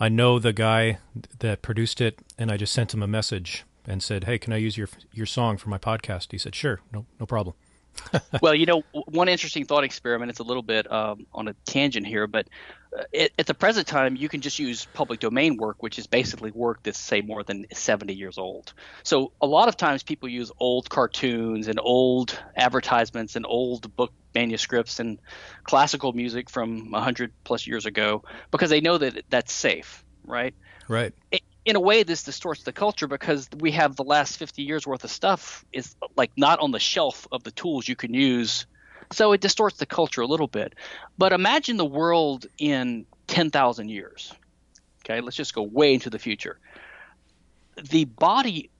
I know the guy that produced it, and I just sent him a message and said, "Hey, can I use your your song for my podcast?" He said, "Sure, no no problem." [LAUGHS] well, you know, one interesting thought experiment. It's a little bit um, on a tangent here, but uh, at, at, the present time, you can just use public domain work, which is basically work that's say more than 70 years old. So a lot of times, people use old cartoons and old advertisements and old book manuscripts and classical music from 100 plus years ago because they know that that's safe, right? Right. It, in a way this distorts the culture because we have the last 50 years worth of stuff is like not on the shelf of the tools you can use. So it distorts the culture a little bit. But imagine the world in 10,000 years. Okay let's just go way into the future. The body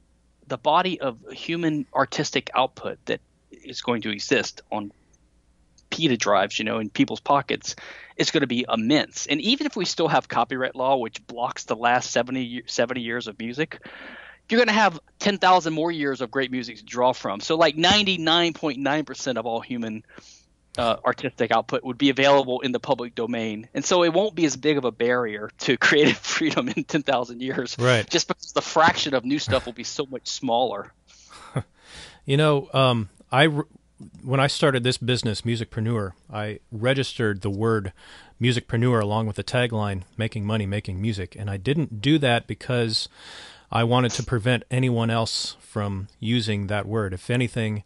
the body of human artistic output that is going to exist on peta drives, you know, in people's pockets, is going to be immense. And even if we still have copyright law, which blocks the last 70, 70 years of music, you're going to have 10,000 more years of great music to draw from. So, like 99.9% of all human uh, artistic output would be available in the public domain. And so it won't be as big of a barrier to [LAUGHS] creative freedom in 10,000 years. Right. Just because the fraction of new stuff will be so much smaller. [LAUGHS] you know, um, I when I started this business, Musicpreneur, I registered the word musicpreneur along with the tagline "Making money, making music," and I didn't do that because I wanted to prevent anyone else from using that word. If anything,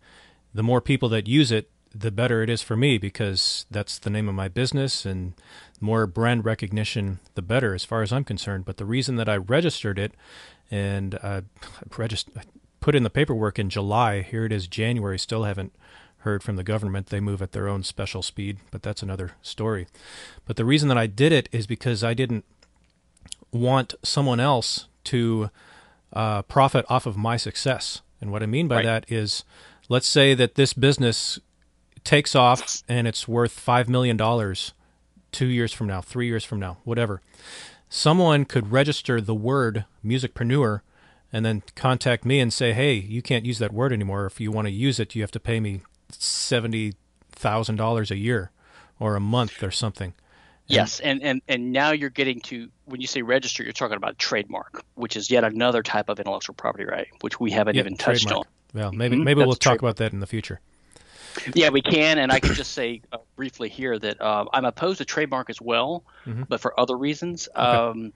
the more people that use it, the better it is for me because that's the name of my business and more brand recognition, the better as far as I'm concerned. But the reason that I registered it and uh, [LAUGHS] registered, put in the paperwork in July, here it is January, still haven't heard from the government. They move at their own special speed, but that's another story. But the reason that I did it is because I didn't want someone else to uh, profit off of my success. And what I mean by right. that is, let's say that this business takes off and it's worth $5 million two years from now, three years from now, whatever. Someone could register the word musicpreneur and then contact me and say, hey, you can't use that word anymore. If you want to use it, you have to pay me seventy thousand dollars a year or a month or something. And yes, and, and and now you're getting to when you say register, you're talking about trademark, which is yet another type of intellectual property right, which we haven't even touched trademark. on. Well, maybe mm-hmm. maybe That's we'll talk about that in the future. Yeah, we can, and I can just say uh, briefly here that uh, I'm opposed to trademark as well, mm-hmm. but for other reasons. Okay. Um,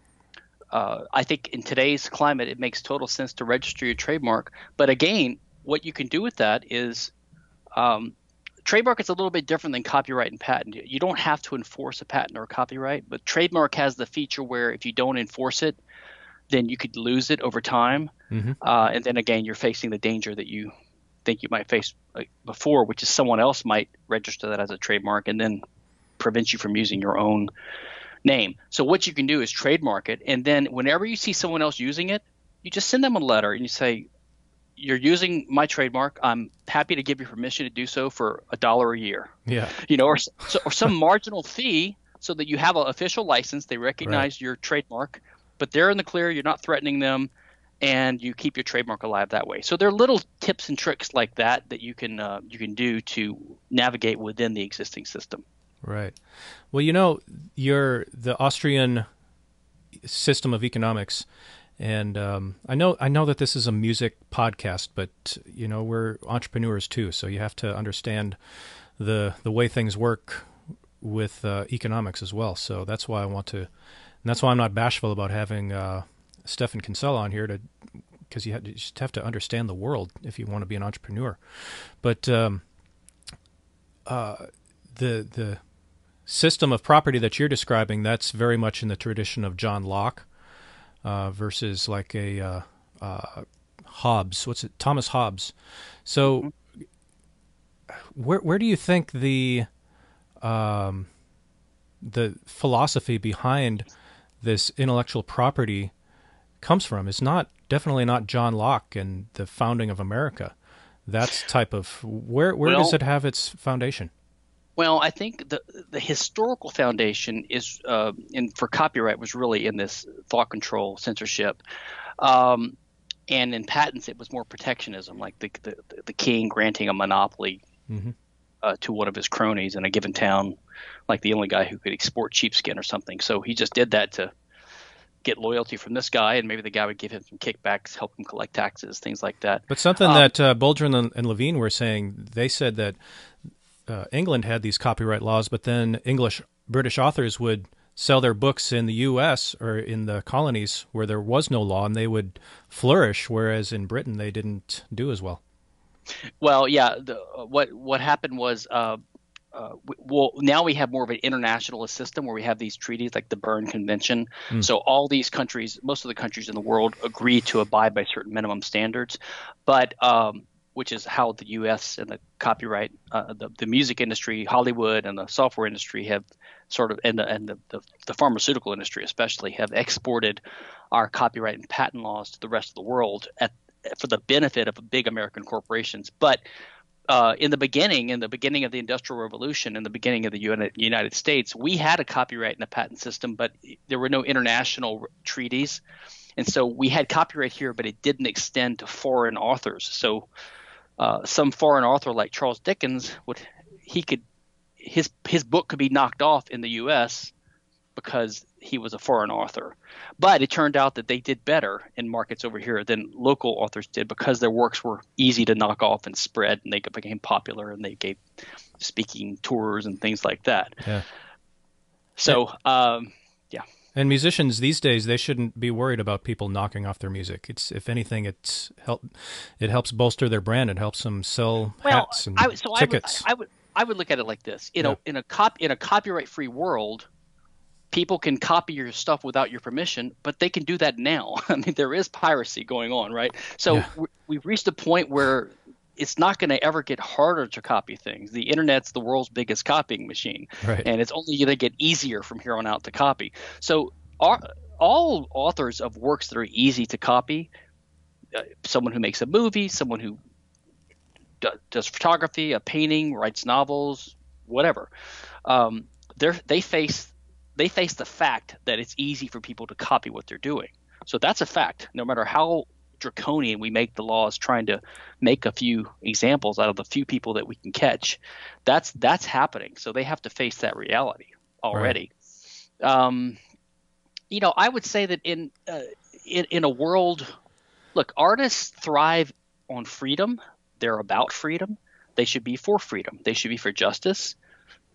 uh, I think in today's climate, it makes total sense to register your trademark. But again, what you can do with that is um, trademark is a little bit different than copyright and patent. You don't have to enforce a patent or a copyright, but trademark has the feature where if you don't enforce it, then you could lose it over time. Mm-hmm. Uh, and then again, you're facing the danger that you think you might face before, which is someone else might register that as a trademark and then prevent you from using your own name. So what you can do is trademark it, and then whenever you see someone else using it, you just send them a letter and you say, you're using my trademark. I'm happy to give you permission to do so for a dollar a year. Yeah. You know, or, so, or some marginal fee so that you have an official license. They recognize right. your trademark, but they're in the clear. You're not threatening them, and you keep your trademark alive that way. So there are little tips and tricks like that that you can uh, you can do to navigate within the existing system. Right. Well, you know, your the Austrian system of economics and um, I know I know that this is a music podcast, but you know we're entrepreneurs too, so you have to understand the the way things work with uh, economics as well. So that's why I want to, that's why I'm not bashful about having uh, Stephan Kinsella on here to, because you, you, just have to understand the world if you want to be an entrepreneur. But um, uh, the the system of property that you're describing that's very much in the tradition of John Locke uh, versus like a uh, uh, Hobbes. What's it? Thomas Hobbes. So, where where do you think the um, the philosophy behind this intellectual property comes from? It's not definitely not John Locke and the founding of America. That's type of where where well, does it have its foundation? Well, I think the the historical foundation is uh, in for copyright was really in this thought control censorship. Um, and in patents, it was more protectionism, like the the, the king granting a monopoly mm-hmm. uh, to one of his cronies in a given town, like the only guy who could export sheepskin or something. So he just did that to get loyalty from this guy, and maybe the guy would give him some kickbacks, help him collect taxes, things like that. But something um, that uh, Boldrin and, and, Levine were saying, they said that uh, England had these copyright laws, but then English British authors would sell their books in the U.S. or in the colonies where there was no law, and they would flourish, whereas in Britain they didn't do as well. Well, yeah. The, what what happened was, uh, uh, well, now we have more of an internationalist system where we have these treaties like the Berne Convention. Mm. So all these countries, most of the countries in the world, agree to abide by certain minimum standards, but um, which is how the U.S. and the copyright, uh, the, the music industry, Hollywood, and the software industry have sort of, and the and the, the, the, pharmaceutical industry especially have exported our copyright and patent laws to the rest of the world at for the benefit of big American corporations. But uh, in the beginning, in the beginning of the Industrial Revolution, in the beginning of the United States, we had a copyright and a patent system, but there were no international treaties. And so we had copyright here, but it didn't extend to foreign authors. So uh, some foreign author like Charles Dickens would he could his his book could be knocked off in the U.S. because he was a foreign author, but it turned out that they did better in markets over here than local authors did because their works were easy to knock off and spread, and they became popular, and they gave speaking tours and things like that. Yeah. So, um, yeah. And musicians these days, they shouldn't be worried about people knocking off their music. It's if anything, it's help. It helps bolster their brand. It helps them sell well, hats and I, so tickets. I would, I would, I would look at it like this: in yeah. a in a cop in a copyright free world, people can copy your stuff without your permission, but they can do that now. [LAUGHS] I mean, there is piracy going on, right? So yeah. we've reached a point where it's not going to ever get harder to copy things. The internet's the world's biggest copying machine, right. and it's only going to get easier from here on out to copy. So our, all authors of works that are easy to copy, uh, someone who makes a movie, someone who do, does photography, a painting, writes novels, whatever, um, they face they face the fact that it's easy for people to copy what they're doing. So that's a fact. No matter how draconian we make the laws trying to make a few examples out of the few people that we can catch. That's that's happening. So they have to face that reality already. Right. um, you know i would say that in, uh, in in a world look artists thrive on freedom. They're about freedom. They should be for freedom. They should be for justice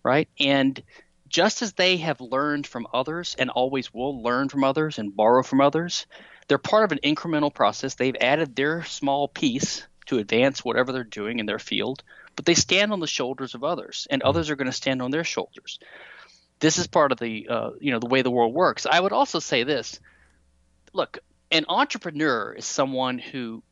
right? And just as they have learned from others and always will learn from others and borrow from others they're part of an incremental process. They've added their small piece to advance whatever they're doing in their field, but they stand on the shoulders of others, and mm-hmm. others are going to stand on their shoulders. This is part of the uh, you know the way the world works. I would also say this: look, an entrepreneur is someone who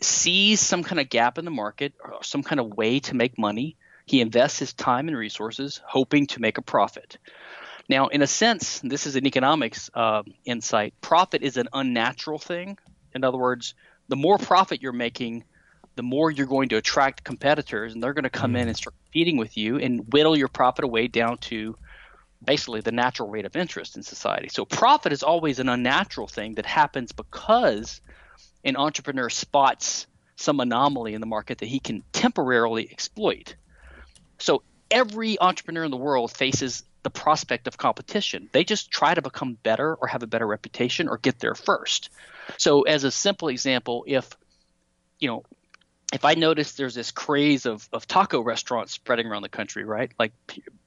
sees some kind of gap in the market or some kind of way to make money. He invests his time and resources hoping to make a profit. Now, in a sense, this is an economics uh, insight. Profit is an unnatural thing. In other words, the more profit you're making, the more you're going to attract competitors, and they're going to come mm. in and start competing with you and whittle your profit away down to basically the natural rate of interest in society. So, profit is always an unnatural thing that happens because an entrepreneur spots some anomaly in the market that he can temporarily exploit. So, every entrepreneur in the world faces the prospect of competition. They just try to become better or have a better reputation or get there first. So, as a simple example, if you know, if I notice there's this craze of, of taco restaurants spreading around the country, right? Like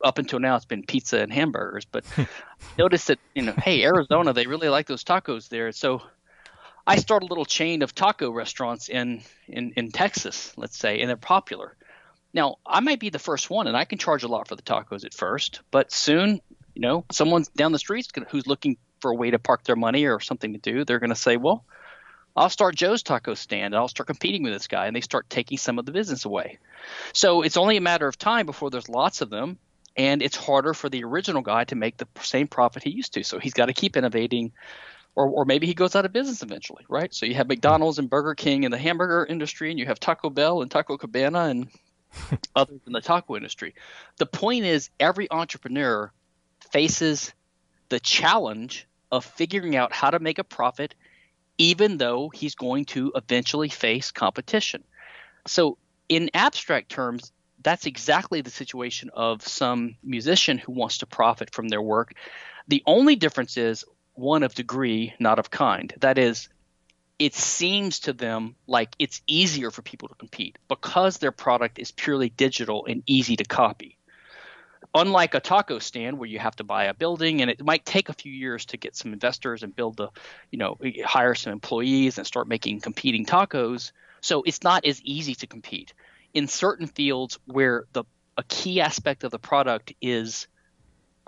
up until now, it's been pizza and hamburgers, but [LAUGHS] notice that you know, hey, Arizona, they really like those tacos there. So I start a little chain of taco restaurants in in in Texas, let's say, and they're popular. Now, I might be the first one, and I can charge a lot for the tacos at first, but soon, you know, someone down the street who's looking for a way to park their money or something to do, they're going to say, well, I'll start Joe's taco stand and I'll start competing with this guy, and they start taking some of the business away. So it's only a matter of time before there's lots of them, and it's harder for the original guy to make the same profit he used to. So he's got to keep innovating, or, or maybe he goes out of business eventually, right? So you have McDonald's and Burger King in the hamburger industry, and you have Taco Bell and Taco Cabana and [LAUGHS] others than the taco industry. The point is, every entrepreneur faces the challenge of figuring out how to make a profit, even though he's going to eventually face competition. So, in abstract terms, that's exactly the situation of some musician who wants to profit from their work. The only difference is one of degree, not of kind. That is, it seems to them like it's easier for people to compete because their product is purely digital and easy to copy. Unlike a taco stand where you have to buy a building and it might take a few years to get some investors and build the, you know, hire some employees and start making competing tacos. So it's not as easy to compete. In certain fields where the a key aspect of the product is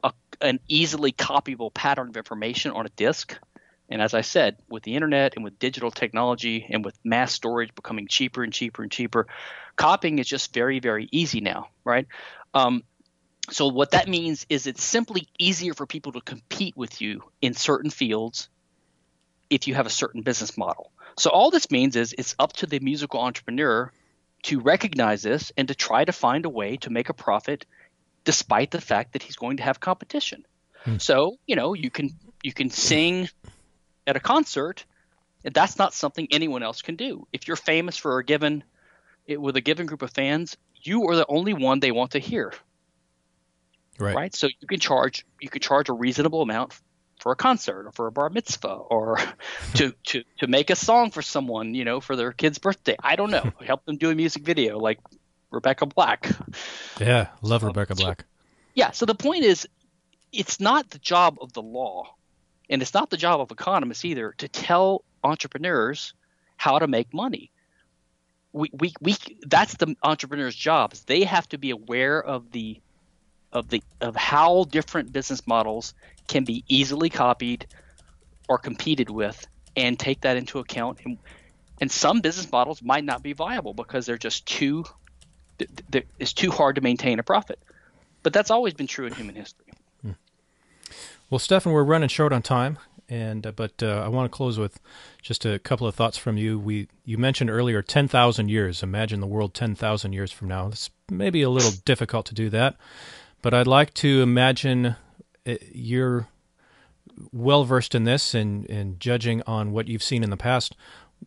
a, an easily copyable pattern of information on a disk, and as I said, with the internet and with digital technology and with mass storage becoming cheaper and cheaper and cheaper, copying is just very, very easy now, right? Um, so what that means is it's simply easier for people to compete with you in certain fields if you have a certain business model. So all this means is it's up to the musical entrepreneur to recognize this and to try to find a way to make a profit despite the fact that he's going to have competition. Hmm. So, you know, you can you can sing at a concert, that's not something anyone else can do. If you're famous for a given with a given group of fans, you are the only one they want to hear. Right. Right. So you can charge you can charge a reasonable amount for a concert or for a bar mitzvah or [LAUGHS] to, to, to make a song for someone, you know, for their kid's birthday. I don't know. [LAUGHS] Help them do a music video like Rebecca Black. Yeah, love Rebecca Black. So, yeah, so the point is it's not the job of the law and it's not the job of economists either to tell entrepreneurs how to make money. We, we, we that's the entrepreneur's jobs. They have to be aware of the of the of how different business models can be easily copied or competed with and take that into account and, and some business models might not be viable because they're just too it's too hard to maintain a profit but that's always been true in human history well, Stephan, we're running short on time, and uh, but uh, I want to close with just a couple of thoughts from you. We you mentioned earlier ten thousand years. Imagine the world ten thousand years from now. It's maybe a little difficult to do that, but I'd like to imagine uh, you're well versed in this and, and judging on what you've seen in the past.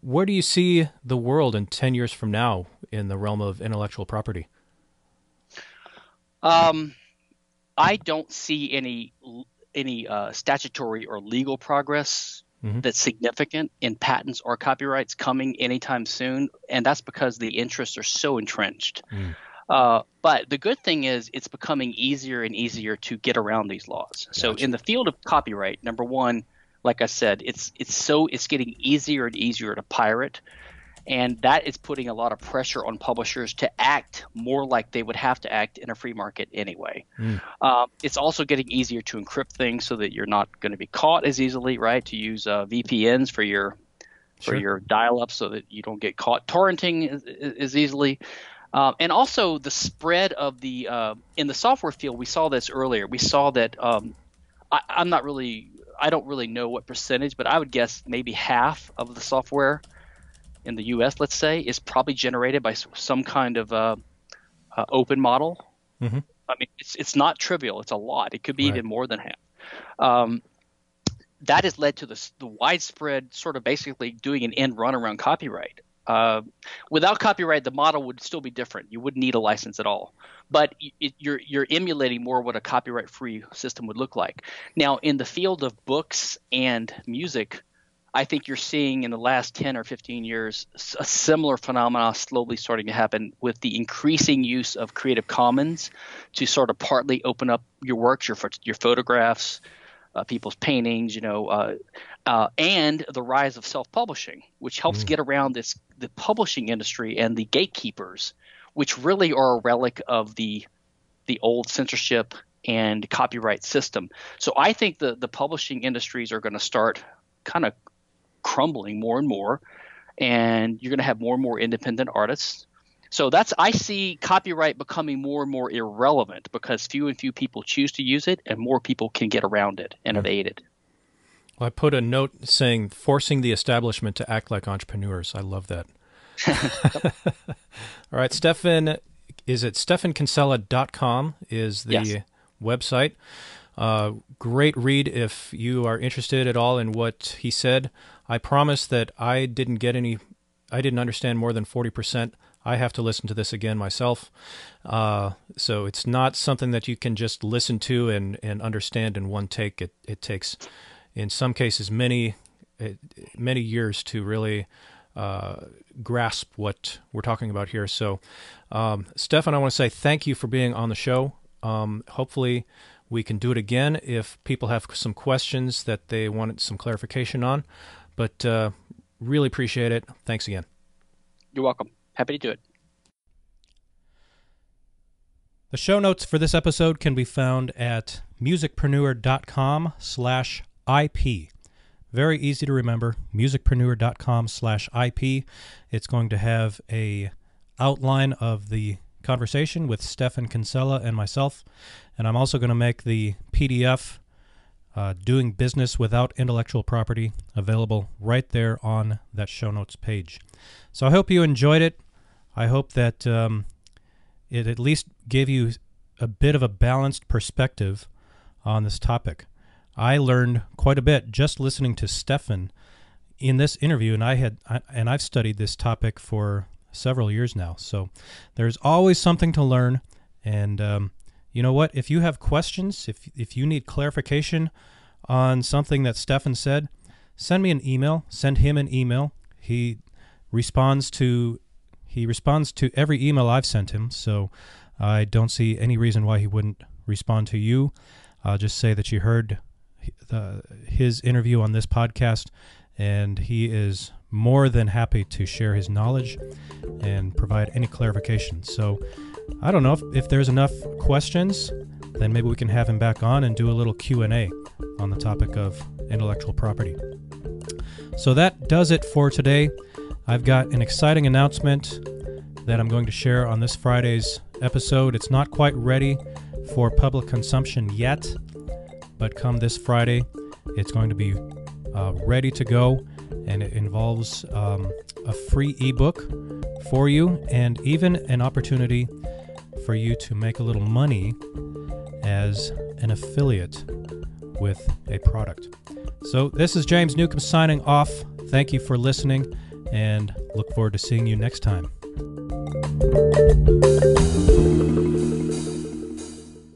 Where do you see the world in ten years from now in the realm of intellectual property? Um, I don't see any any uh, statutory or legal progress mm-hmm. that's significant in patents or copyrights coming anytime soon, and that's because the interests are so entrenched. Mm. Uh, but the good thing is it's becoming easier and easier to get around these laws. Gotcha. So in the field of copyright, number one, like I said, it's it's so it's getting easier and easier to pirate and that is putting a lot of pressure on publishers to act more like they would have to act in a free market anyway. Mm. Uh, it's also getting easier to encrypt things so that you're not going to be caught as easily, right? To use uh, VPNs for your sure. for your dial-up so that you don't get caught torrenting as, as easily. Um, and also the spread of the uh, in the software field, we saw this earlier. We saw that um, I, I'm not really, I don't really know what percentage, but I would guess maybe half of the software in the U.S., let's say, is probably generated by some kind of uh, uh, open model. Mm-hmm. I mean, it's it's not trivial. It's a lot. It could be right. even more than half. Um, that has led to the, the widespread sort of basically doing an end run around copyright. Uh, without copyright, the model would still be different. You wouldn't need a license at all. But it, you're you're emulating more what a copyright-free system would look like. Now, in the field of books and music, I think you're seeing in the last 10 or 15 years a similar phenomena slowly starting to happen with the increasing use of Creative Commons to sort of partly open up your works, your your photographs, uh, people's paintings, you know, uh, uh, and the rise of self-publishing, which helps mm. get around this the publishing industry and the gatekeepers, which really are a relic of the the old censorship and copyright system. So I think the the publishing industries are going to start kind of crumbling more and more, and you're going to have more and more independent artists. So that's I see copyright becoming more and more irrelevant because few and few people choose to use it, and more people can get around it and Mm-hmm. evade it. Well, I put a note saying forcing the establishment to act like entrepreneurs. I love that. [LAUGHS] All right, Stephan, is it stephankinsella.com is the Yes. website. Uh, great read if you are interested at all in what he said. I promise that I didn't get any, I didn't understand more than 40%. I have to listen to this again myself. Uh, so it's not something that you can just listen to and, and understand in one take. It, it takes, in some cases, many, eh, many years to really uh, grasp what we're talking about here. So, um, Stephan, I want to say thank you for being on the show. Um, hopefully, we can do it again if people have some questions that they wanted some clarification on. But uh, really appreciate it. Thanks again. You're welcome. Happy to do it. The show notes for this episode can be found at musicpreneur.com slash IP. Very easy to remember, musicpreneur.com slash IP. It's going to have a outline of the conversation with Stephan Kinsella and myself, and I'm also going to make the PDF uh, Doing Business Without Intellectual Property available right there on that show notes page. So I hope you enjoyed it. I hope that um, it at least gave you a bit of a balanced perspective on this topic. I learned quite a bit just listening to Stephan in this interview, and I had I, and I've studied this topic for several years now. So there's always something to learn, and um, you know what? If you have questions, if if you need clarification on something that Stephan said, send me an email. Send him an email. He responds to he responds to every email I've sent him, so I don't see any reason why he wouldn't respond to you. I'll just say that you heard the, his interview on this podcast, and he is more than happy to share his knowledge and provide any clarification. So I don't know if, if there's enough questions, then maybe we can have him back on and do a little Q&A on the topic of intellectual property. So that does it for today. I've got an exciting announcement that I'm going to share on this Friday's episode. It's not quite ready for public consumption yet, but come this Friday, it's going to be uh, ready to go, and it involves um, a free ebook for you and even an opportunity for you to make a little money as an affiliate with a product. So, this is James Newcomb signing off. Thank you for listening and look forward to seeing you next time.